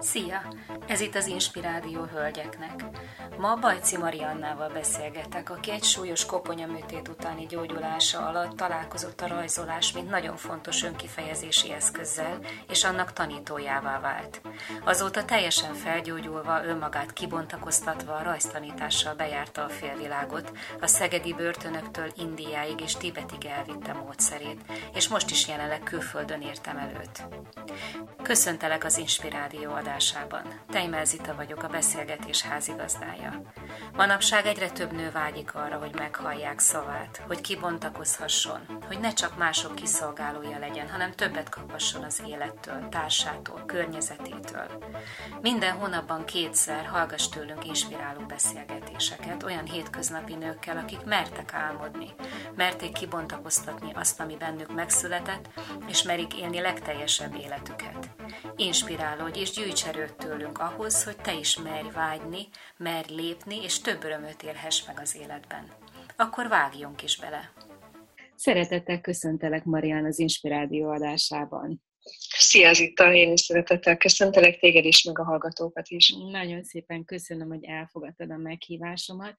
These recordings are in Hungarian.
Szia! Ez itt az Inspirádió hölgyeknek. Ma Bajci Mariannával beszélgetek, aki egy súlyos koponyaműtét utáni gyógyulása alatt találkozott a rajzolás, mint nagyon fontos önkifejezési eszközzel, és annak tanítójává vált. Azóta teljesen felgyógyulva, önmagát kibontakoztatva a rajztanítással bejárta a félvilágot, a szegedi börtönöktől Indiáig és Tibetig elvitte módszerét, és most is jelenleg külföldön értem előtt. Köszöntelek az Inspirádió adásában. Tejmel Zita vagyok, a beszélgetés házigazdája. Manapság egyre több nő vágyik arra, hogy meghallják szavát, hogy kibontakozhasson, hogy ne csak mások kiszolgálója legyen, hanem többet kaphasson az élettől, társától, környezetétől. Minden hónapban kétszer hallgass tőlünk inspiráló beszélgetéseket olyan hétköznapi nőkkel, akik mertek álmodni, merték kibontakoztatni azt, ami bennük megszületett, és merik élni legteljesebb életüket. Inspirálódj és gyűjts erőt tőlünk ahhoz, hogy te is merj vágyni, merj lépni, és több örömöt élhess meg az életben. Akkor vágjunk is bele! Szeretettel köszöntelek Marian az Inspirádió adásában. Szia Zita, én is szeretettel köszöntelek téged is, meg a hallgatókat is. Nagyon szépen köszönöm, hogy elfogadtad a meghívásomat.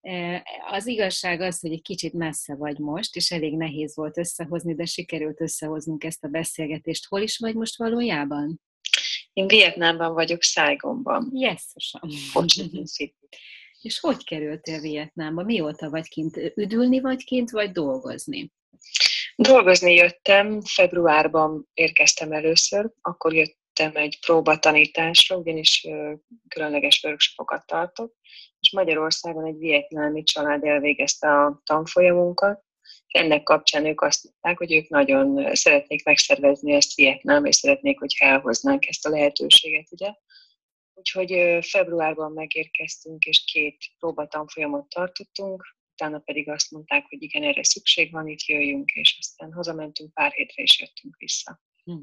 E, az igazság az, hogy egy kicsit messze vagy most, és elég nehéz volt összehozni, de sikerült összehoznunk ezt a beszélgetést. Hol is vagy most valójában? Én Vietnámban vagyok, Saigonban. Jesszosan. és hogy kerültél Vietnámba? Mióta vagy kint? Üdülni vagy kint, vagy dolgozni? Dolgozni jöttem, februárban érkeztem először, akkor jöttem egy próbatanításra, ugyanis különleges workshopokat tartok, és Magyarországon egy vietnámi család elvégezte a tanfolyamunkat, ennek kapcsán ők azt mondták, hogy ők nagyon szeretnék megszervezni ezt Vietnám, és szeretnék, hogy elhoznánk ezt a lehetőséget ide. Úgyhogy februárban megérkeztünk, és két próbatanfolyamot tartottunk, utána pedig azt mondták, hogy igen, erre szükség van, itt jöjjünk, és aztán hazamentünk pár hétre, és jöttünk vissza. Hm.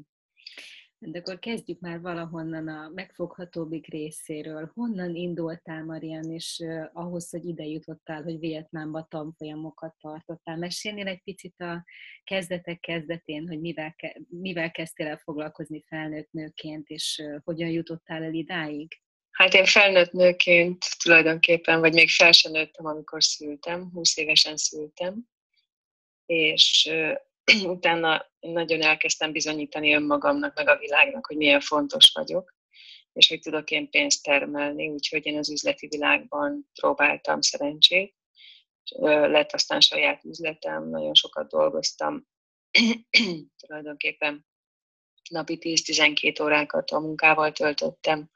De akkor kezdjük már valahonnan a megfoghatóbbik részéről. Honnan indultál, Marian, és ahhoz, hogy ide jutottál, hogy Vietnámba tanfolyamokat tartottál? Mesélnél egy picit a kezdetek kezdetén, hogy mivel, ke- mivel kezdtél el foglalkozni felnőtt nőként, és uh, hogyan jutottál el idáig? Hát én felnőtt nőként tulajdonképpen, vagy még fel sem nőttem, amikor szültem, 20 évesen szültem, és utána nagyon elkezdtem bizonyítani önmagamnak, meg a világnak, hogy milyen fontos vagyok, és hogy tudok én pénzt termelni, úgyhogy én az üzleti világban próbáltam szerencsét. Lett aztán saját üzletem, nagyon sokat dolgoztam, tulajdonképpen napi 10-12 órákat a munkával töltöttem,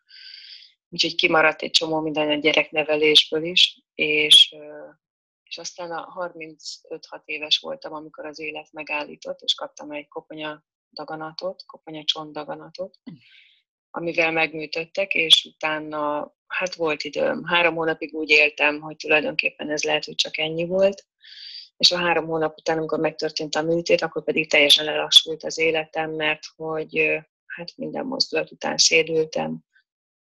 úgyhogy kimaradt egy csomó minden a gyereknevelésből is, és és aztán a 35-6 éves voltam, amikor az élet megállított, és kaptam egy koponya daganatot, koponya daganatot, amivel megműtöttek, és utána, hát volt időm. Három hónapig úgy éltem, hogy tulajdonképpen ez lehet, hogy csak ennyi volt, és a három hónap után, amikor megtörtént a műtét, akkor pedig teljesen lelassult az életem, mert hogy hát minden mozdulat után szédültem,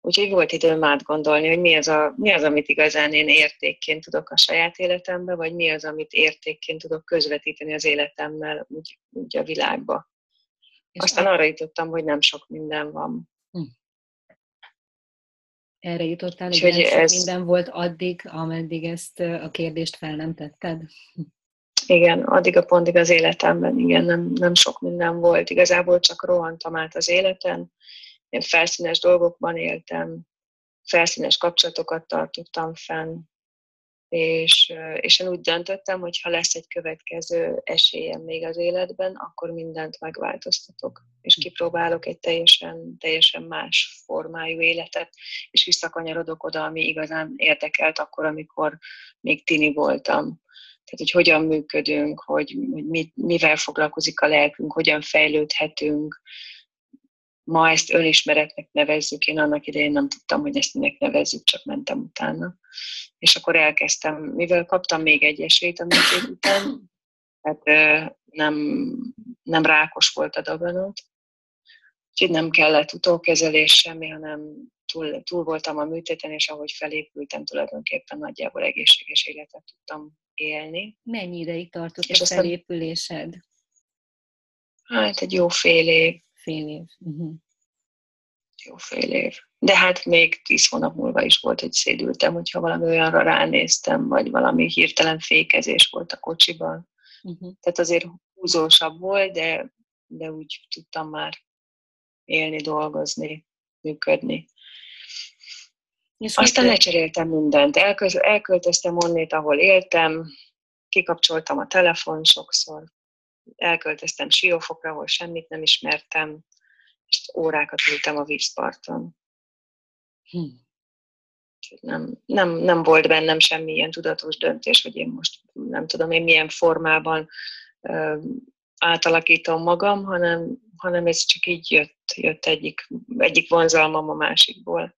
Úgyhogy volt időm átgondolni, hogy mi az, a, mi az, amit igazán én értékként tudok a saját életembe, vagy mi az, amit értékként tudok közvetíteni az életemmel úgy, úgy a világba. És Aztán arra jutottam, hogy nem sok minden van. Hm. Erre jutottál, hogy sok ez... minden volt addig, ameddig ezt a kérdést fel nem tetted? Igen, addig a pontig az életemben, igen, nem, nem sok minden volt. Igazából csak rohantam át az életen, én felszínes dolgokban éltem, felszínes kapcsolatokat tartottam fenn, és, és én úgy döntöttem, hogy ha lesz egy következő esélyem még az életben, akkor mindent megváltoztatok, és kipróbálok egy teljesen, teljesen más formájú életet, és visszakanyarodok oda, ami igazán érdekelt akkor, amikor még tini voltam. Tehát, hogy hogyan működünk, hogy, hogy mit, mivel foglalkozik a lelkünk, hogyan fejlődhetünk, ma ezt önismeretnek nevezzük, én annak idején nem tudtam, hogy ezt minek nevezzük, csak mentem utána. És akkor elkezdtem, mivel kaptam még egy esélyt a műtét után, hát nem, nem rákos volt a daganat, úgyhogy nem kellett utókezelés semmi, hanem túl, túl voltam a műtéten, és ahogy felépültem, tulajdonképpen nagyjából egészséges életet tudtam élni. Mennyi ideig tartott és a felépülésed? Hát egy jó fél év fél év. Uh-huh. jó fél év. De hát még tíz hónap múlva is volt, hogy szédültem, hogyha valami olyanra ránéztem, vagy valami hirtelen fékezés volt a kocsiban. Uh-huh. Tehát azért húzósabb volt, de, de úgy tudtam már élni, dolgozni, működni. És Aztán te... lecseréltem mindent. Elköz, elköltöztem onnét, ahol éltem, kikapcsoltam a telefon sokszor, elköltöztem Siófokra, ahol semmit nem ismertem, és órákat ültem a vízparton. Hm. Nem, nem, nem volt bennem semmilyen tudatos döntés, hogy én most nem tudom én milyen formában ö, átalakítom magam, hanem, hanem ez csak így jött, jött egyik, egyik vonzalmam a másikból.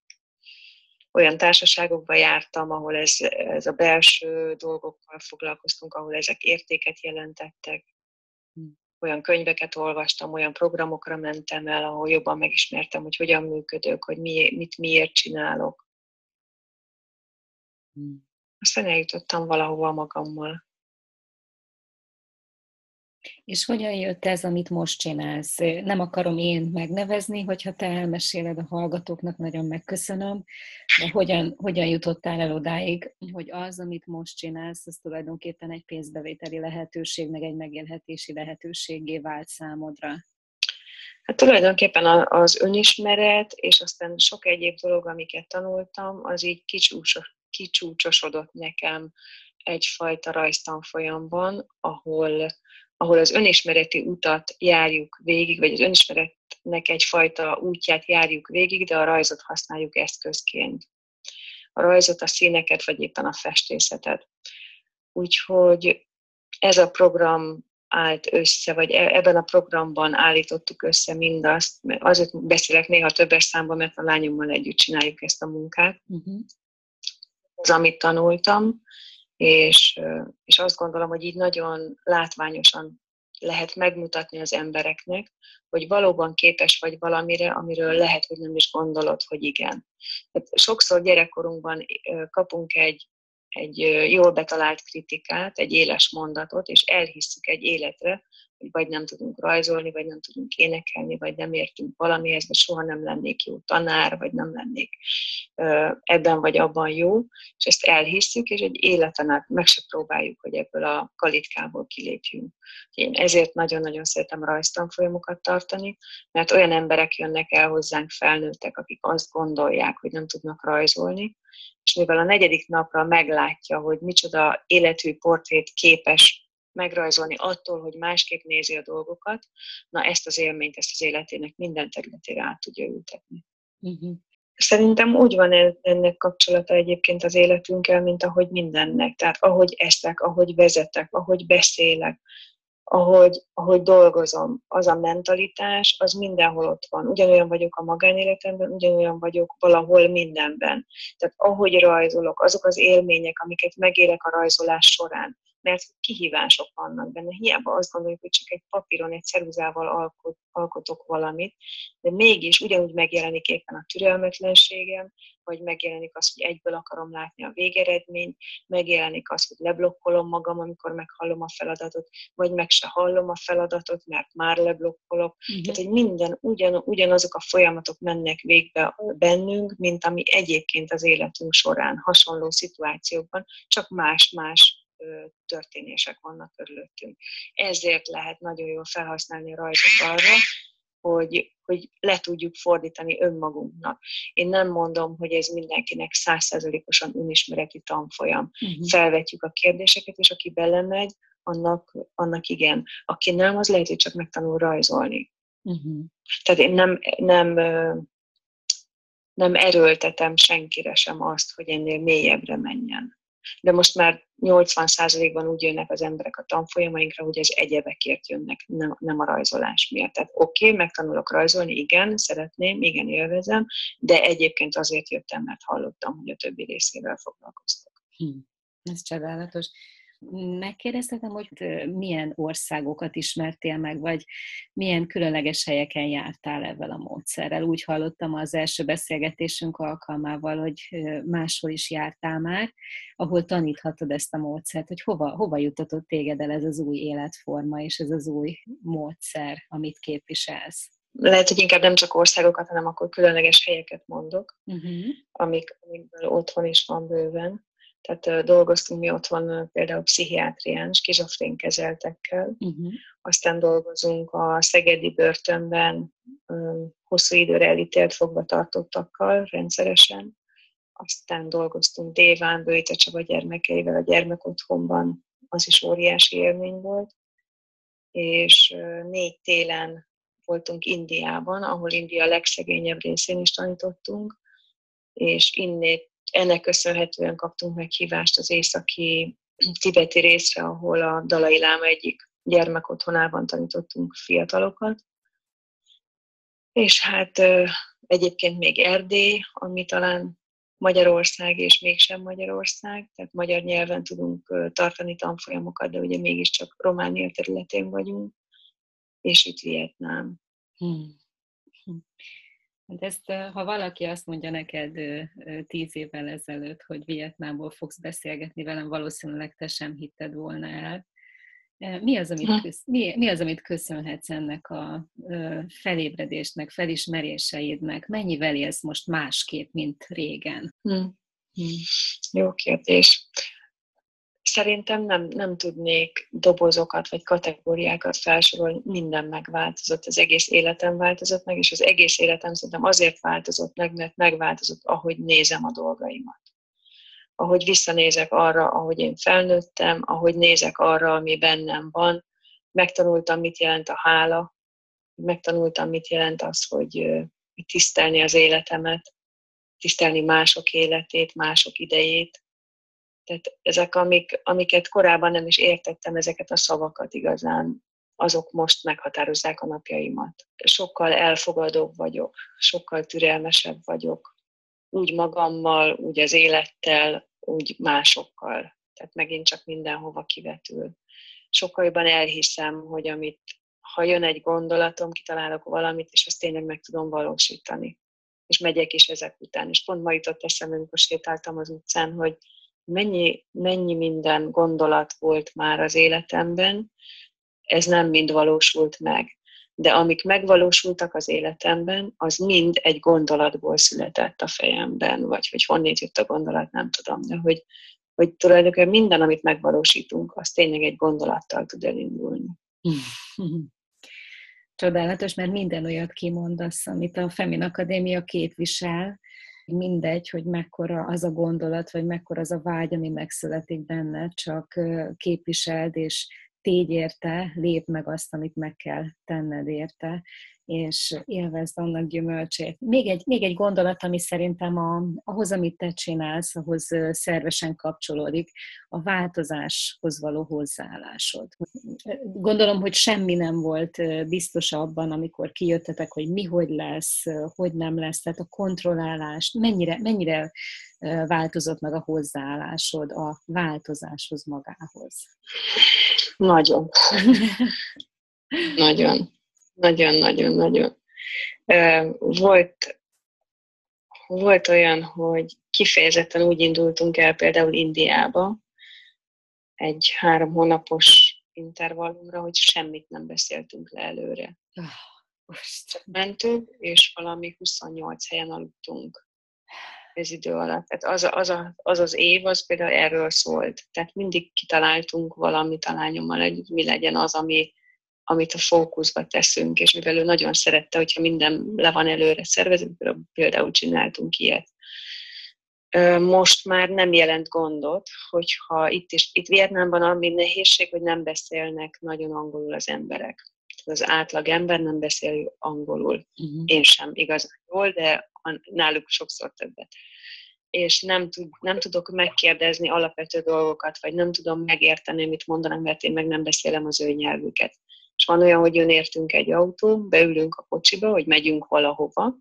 Olyan társaságokba jártam, ahol ez, ez a belső dolgokkal foglalkoztunk, ahol ezek értéket jelentettek. Olyan könyveket olvastam, olyan programokra mentem el, ahol jobban megismertem, hogy hogyan működök, hogy mi, mit miért csinálok. Hmm. Aztán eljutottam valahova magammal. És hogyan jött ez, amit most csinálsz? Nem akarom én megnevezni, hogyha te elmeséled a hallgatóknak, nagyon megköszönöm, de hogyan, hogyan jutottál el odáig, hogy az, amit most csinálsz, az tulajdonképpen egy pénzbevételi lehetőség, meg egy megélhetési lehetőségé vált számodra? Hát tulajdonképpen az önismeret, és aztán sok egyéb dolog, amiket tanultam, az így kicsúcsos, kicsúcsosodott nekem egyfajta rajztanfolyamban, ahol ahol az önismereti utat járjuk végig, vagy az önismeretnek egyfajta útját járjuk végig, de a rajzot használjuk eszközként. A rajzot, a színeket, vagy éppen a festészetet. Úgyhogy ez a program állt össze, vagy e-, ebben a programban állítottuk össze mindazt, mert azért beszélek néha többes számban, mert a lányommal együtt csináljuk ezt a munkát. Uh-huh. Az, amit tanultam, és, és azt gondolom, hogy így nagyon látványosan lehet megmutatni az embereknek, hogy valóban képes vagy valamire, amiről lehet, hogy nem is gondolod, hogy igen. Tehát sokszor gyerekkorunkban kapunk egy, egy jól betalált kritikát, egy éles mondatot, és elhisszük egy életre, vagy nem tudunk rajzolni, vagy nem tudunk énekelni, vagy nem értünk valamihez, vagy soha nem lennék jó tanár, vagy nem lennék ebben vagy abban jó, és ezt elhisszük, és egy életen át meg se próbáljuk, hogy ebből a kalitkából kilépjünk. Én ezért nagyon-nagyon szeretem rajztanfolyamokat tartani, mert olyan emberek jönnek el hozzánk felnőttek, akik azt gondolják, hogy nem tudnak rajzolni, és mivel a negyedik napra meglátja, hogy micsoda életű portrét képes megrajzolni attól, hogy másképp nézi a dolgokat, na ezt az élményt, ezt az életének minden területére át tudja ültetni. Uh-huh. Szerintem úgy van ennek kapcsolata egyébként az életünkkel, mint ahogy mindennek. Tehát ahogy eszek, ahogy vezetek, ahogy beszélek, ahogy, ahogy dolgozom, az a mentalitás, az mindenhol ott van. Ugyanolyan vagyok a magánéletemben, ugyanolyan vagyok valahol mindenben. Tehát ahogy rajzolok, azok az élmények, amiket megélek a rajzolás során, mert kihívások vannak benne. Hiába azt gondoljuk, hogy csak egy papíron, egy ceruzával alkot, alkotok valamit, de mégis ugyanúgy megjelenik éppen a türelmetlenségem, vagy megjelenik az, hogy egyből akarom látni a végeredményt, megjelenik az, hogy leblokkolom magam, amikor meghallom a feladatot, vagy meg se hallom a feladatot, mert már leblokkolok. Uh-huh. Tehát, hogy minden, ugyan, ugyanazok a folyamatok mennek végbe bennünk, mint ami egyébként az életünk során hasonló szituációkban, csak más-más történések vannak körülöttünk. Ezért lehet nagyon jól felhasználni a rajzot arra, hogy, hogy le tudjuk fordítani önmagunknak. Én nem mondom, hogy ez mindenkinek százszerzalékosan önismereti tanfolyam. Uh-huh. Felvetjük a kérdéseket, és aki belemegy, annak, annak igen. Aki nem, az lehet, hogy csak megtanul rajzolni. Uh-huh. Tehát én nem, nem, nem erőltetem senkire sem azt, hogy ennél mélyebbre menjen de most már 80%-ban úgy jönnek az emberek a tanfolyamainkra, hogy ez egyebekért jönnek, nem, a rajzolás miatt. Tehát oké, okay, megtanulok rajzolni, igen, szeretném, igen, élvezem, de egyébként azért jöttem, mert hallottam, hogy a többi részével foglalkoztok. Hm. Ez csodálatos. Megkérdeztetem, hogy milyen országokat ismertél meg, vagy milyen különleges helyeken jártál ezzel a módszerrel. Úgy hallottam az első beszélgetésünk alkalmával, hogy máshol is jártál már, ahol taníthatod ezt a módszert, hogy hova, hova jutatott téged el ez az új életforma és ez az új módszer, amit képviselsz. lehet, hogy inkább nem csak országokat, hanem akkor különleges helyeket mondok, uh-huh. amik, amikből otthon is van bőven. Tehát dolgoztunk mi otthon például pszichiátrián, skizofrén kezeltekkel, uh-huh. aztán dolgozunk a Szegedi börtönben hosszú időre elítélt fogvatartottakkal rendszeresen, aztán dolgoztunk Déván, Bőjte Csaba gyermekeivel a gyermekotthonban, az is óriási élmény volt, és négy télen voltunk Indiában, ahol India legszegényebb részén is tanítottunk, és innét ennek köszönhetően kaptunk meghívást az északi tibeti részre, ahol a Dalai Láma egyik gyermekotthonában tanítottunk fiatalokat. És hát egyébként még Erdély, ami talán Magyarország és mégsem Magyarország, tehát magyar nyelven tudunk tartani tanfolyamokat, de ugye mégiscsak Románia területén vagyunk, és itt Vietnám. Hmm. Hát ezt, ha valaki azt mondja neked tíz évvel ezelőtt, hogy Vietnámból fogsz beszélgetni velem, valószínűleg te sem hitted volna el. Mi az, amit, köz, mi, mi az, amit köszönhetsz ennek a felébredésnek, felismeréseidnek? Mennyivel élsz most másképp, mint régen? Hmm. Hmm. Jó kérdés. Szerintem nem, nem tudnék dobozokat vagy kategóriákat felsorolni, minden megváltozott, az egész életem változott meg, és az egész életem szerintem azért változott meg, mert megváltozott, ahogy nézem a dolgaimat. Ahogy visszanézek arra, ahogy én felnőttem, ahogy nézek arra, ami bennem van, megtanultam, mit jelent a hála, megtanultam, mit jelent az, hogy tisztelni az életemet, tisztelni mások életét, mások idejét, tehát ezek, amik, amiket korábban nem is értettem, ezeket a szavakat igazán, azok most meghatározzák a napjaimat. Sokkal elfogadóbb vagyok, sokkal türelmesebb vagyok, úgy magammal, úgy az élettel, úgy másokkal. Tehát megint csak mindenhova kivetül. Sokkal jobban elhiszem, hogy amit, ha jön egy gondolatom, kitalálok valamit, és azt tényleg meg tudom valósítani. És megyek is ezek után. És pont ma jutott eszembe, amikor sétáltam az utcán, hogy mennyi, mennyi minden gondolat volt már az életemben, ez nem mind valósult meg. De amik megvalósultak az életemben, az mind egy gondolatból született a fejemben, vagy hogy honnét jött a gondolat, nem tudom, de hogy, hogy tulajdonképpen minden, amit megvalósítunk, az tényleg egy gondolattal tud elindulni. Csodálatos, mert minden olyat kimondasz, amit a Femin Akadémia képvisel, mindegy, hogy mekkora az a gondolat, vagy mekkora az a vágy, ami megszületik benne, csak képviseld és tégy érte, lép meg azt, amit meg kell tenned érte, és élvezd annak gyümölcsét. Még egy, még egy gondolat, ami szerintem a, ahhoz, amit te csinálsz, ahhoz szervesen kapcsolódik, a változáshoz való hozzáállásod. Gondolom, hogy semmi nem volt biztos abban, amikor kijöttetek, hogy mi hogy lesz, hogy nem lesz, tehát a kontrollálás, mennyire, mennyire változott meg a hozzáállásod a változáshoz magához? Nagyon. Nagyon. Nagyon-nagyon-nagyon. Volt, volt olyan, hogy kifejezetten úgy indultunk el például Indiába, egy három hónapos intervallumra, hogy semmit nem beszéltünk le előre. Csak mentünk, és valami 28 helyen aludtunk ez idő alatt. Tehát az, az, a, az az év, az például erről szólt. Tehát mindig kitaláltunk valamit a lányommal, hogy mi legyen az, ami, amit a fókuszba teszünk, és mivel ő nagyon szerette, hogyha minden le van előre szervezve, például csináltunk ilyet. Most már nem jelent gondot, hogyha itt is, itt Vietnámban ami nehézség, hogy nem beszélnek nagyon angolul az emberek. Az átlag ember nem beszél angolul. Uh-huh. Én sem igazán jól, de náluk sokszor többet és nem, tud, nem tudok megkérdezni alapvető dolgokat, vagy nem tudom megérteni, mit mondanak, mert én meg nem beszélem az ő nyelvüket. És van olyan, hogy jön értünk egy autó, beülünk a kocsiba, hogy megyünk valahova,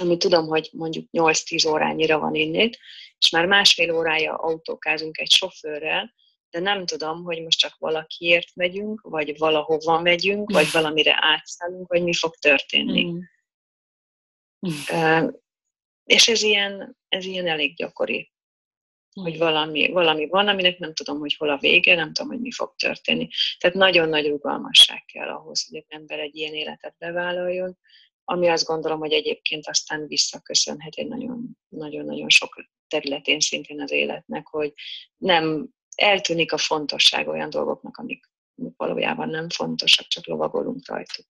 ami tudom, hogy mondjuk 8-10 órányira van innét, és már másfél órája autókázunk egy sofőrrel, de nem tudom, hogy most csak valakiért megyünk, vagy valahova megyünk, vagy valamire átszállunk, vagy mi fog történni. Mm. Mm. Uh, és ez ilyen, ez ilyen elég gyakori. hogy valami, valami van, aminek nem tudom, hogy hol a vége, nem tudom, hogy mi fog történni. Tehát nagyon nagy rugalmasság kell ahhoz, hogy az ember egy ilyen életet bevállaljon, ami azt gondolom, hogy egyébként aztán visszaköszönhet egy nagyon-nagyon sok területén szintén az életnek, hogy nem eltűnik a fontosság olyan dolgoknak, amik valójában nem fontosak, csak lovagolunk rajtuk.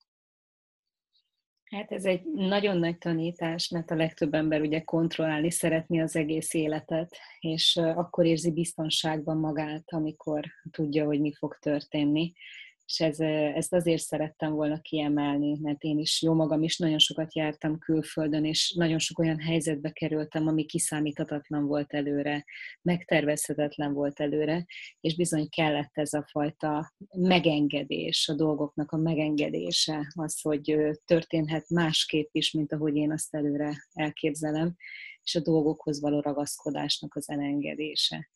Hát ez egy nagyon nagy tanítás, mert a legtöbb ember ugye kontrollálni szeretné az egész életet, és akkor érzi biztonságban magát, amikor tudja, hogy mi fog történni és ez, ezt azért szerettem volna kiemelni, mert én is jó magam is nagyon sokat jártam külföldön, és nagyon sok olyan helyzetbe kerültem, ami kiszámíthatatlan volt előre, megtervezhetetlen volt előre, és bizony kellett ez a fajta megengedés, a dolgoknak a megengedése, az, hogy történhet másképp is, mint ahogy én azt előre elképzelem, és a dolgokhoz való ragaszkodásnak az elengedése.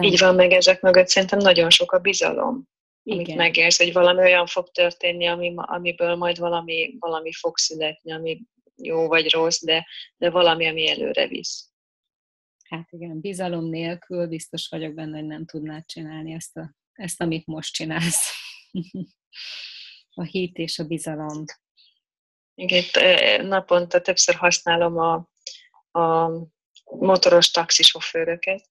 Így van, meg ezek mögött szerintem nagyon sok a bizalom igen. amit megérsz, hogy valami olyan fog történni, ami, amiből majd valami, valami fog születni, ami jó vagy rossz, de, de valami, ami előre visz. Hát igen, bizalom nélkül biztos vagyok benne, hogy nem tudnád csinálni ezt, a, ezt amit most csinálsz. a hit és a bizalom. Igen, naponta többször használom a, a motoros taxisofőröket,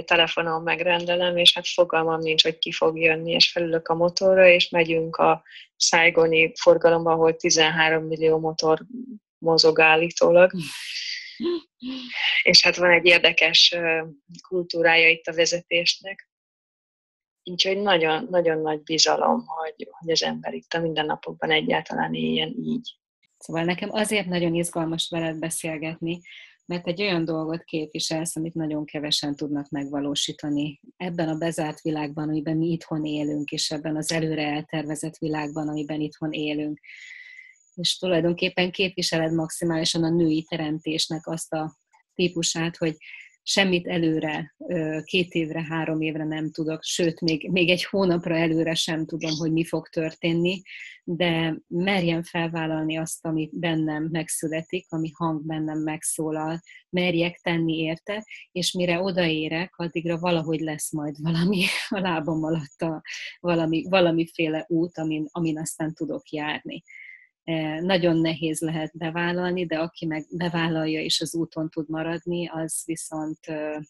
telefonon megrendelem, és hát fogalmam nincs, hogy ki fog jönni, és felülök a motorra, és megyünk a szájgoni forgalomba, ahol 13 millió motor mozog állítólag. és hát van egy érdekes kultúrája itt a vezetésnek. Úgyhogy nagyon, nagyon nagy bizalom, hogy, hogy az ember itt a mindennapokban egyáltalán éljen így. Szóval nekem azért nagyon izgalmas veled beszélgetni, mert egy olyan dolgot képviselsz, amit nagyon kevesen tudnak megvalósítani. Ebben a bezárt világban, amiben mi itthon élünk, és ebben az előre eltervezett világban, amiben itthon élünk. És tulajdonképpen képviseled maximálisan a női teremtésnek azt a típusát, hogy semmit előre, két évre, három évre nem tudok, sőt, még, még egy hónapra előre sem tudom, hogy mi fog történni, de merjem felvállalni azt, ami bennem megszületik, ami hang bennem megszólal, merjek tenni érte, és mire odaérek, addigra valahogy lesz majd valami a lábam alatt a, valami, valamiféle út, amin, amin aztán tudok járni. E, nagyon nehéz lehet bevállalni, de aki meg bevállalja és az úton tud maradni, az viszont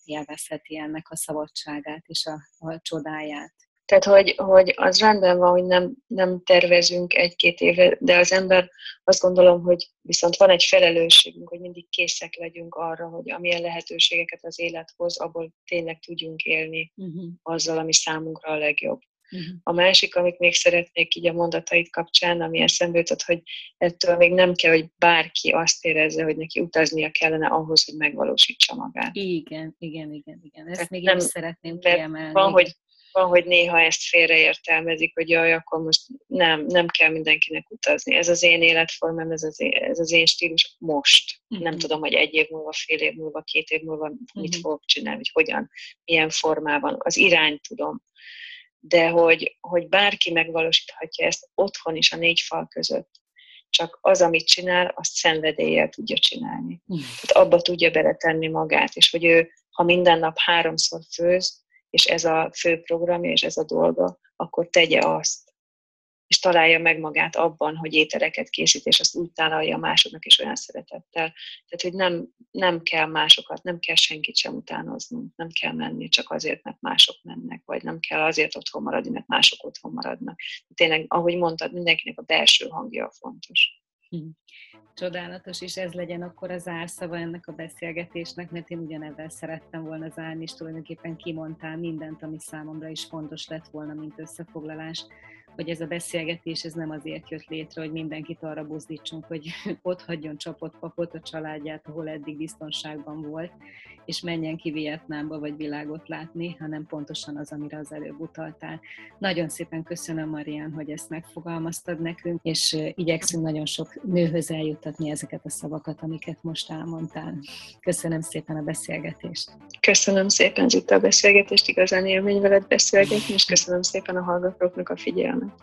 élvezheti ennek a szabadságát és a, a csodáját. Tehát, hogy, hogy az rendben van, hogy nem, nem tervezünk egy-két évre, de az ember azt gondolom, hogy viszont van egy felelősségünk, hogy mindig készek legyünk arra, hogy amilyen lehetőségeket az élet hoz, abból tényleg tudjunk élni uh-huh. azzal, ami számunkra a legjobb. Uh-huh. A másik, amit még szeretnék így a mondatait kapcsán, ami eszembe jutott, hogy ettől még nem kell, hogy bárki azt érezze, hogy neki utaznia kellene ahhoz, hogy megvalósítsa magát. Igen, igen, igen, igen. Ezt Tehát még nem, én szeretném kiemelni. Van, hogy van, hogy néha ezt félreértelmezik, hogy jaj, akkor most nem, nem kell mindenkinek utazni. Ez az én életformám, ez az én, ez az én stílus most. Uh-huh. Nem tudom, hogy egy év múlva, fél év múlva, két év múlva uh-huh. mit fogok csinálni, hogy hogyan, milyen formában. Az irányt tudom de hogy, hogy bárki megvalósíthatja ezt otthon is a négy fal között. Csak az, amit csinál, azt szenvedéllyel tudja csinálni. Mm. Tehát abba tudja beletenni magát, és hogy ő, ha minden nap háromszor főz, és ez a fő programja, és ez a dolga, akkor tegye azt és találja meg magát abban, hogy ételeket készít, és azt úgy tálalja másoknak is olyan szeretettel. Tehát, hogy nem, nem kell másokat, nem kell senkit sem utánoznunk, nem kell menni csak azért, mert mások mennek, vagy nem kell azért otthon maradni, mert mások otthon maradnak. Tényleg, ahogy mondtad, mindenkinek a belső hangja fontos. Hm. Csodálatos, és ez legyen akkor az árszava ennek a beszélgetésnek, mert én ugyanebben szerettem volna zárni, és tulajdonképpen kimondtál mindent, ami számomra is fontos lett volna, mint összefoglalás hogy ez a beszélgetés ez nem azért jött létre, hogy mindenkit arra buzdítsunk, hogy ott hagyjon csapott papot a családját, ahol eddig biztonságban volt, és menjen ki Vietnámba vagy világot látni, hanem pontosan az, amire az előbb utaltál. Nagyon szépen köszönöm, Marian, hogy ezt megfogalmaztad nekünk, és igyekszünk nagyon sok nőhöz eljuttatni ezeket a szavakat, amiket most elmondtál. Köszönöm szépen a beszélgetést. Köszönöm szépen, Zita, a beszélgetést, igazán élmény veled beszélgetni, és köszönöm szépen a hallgatóknak a figyelmet. moment.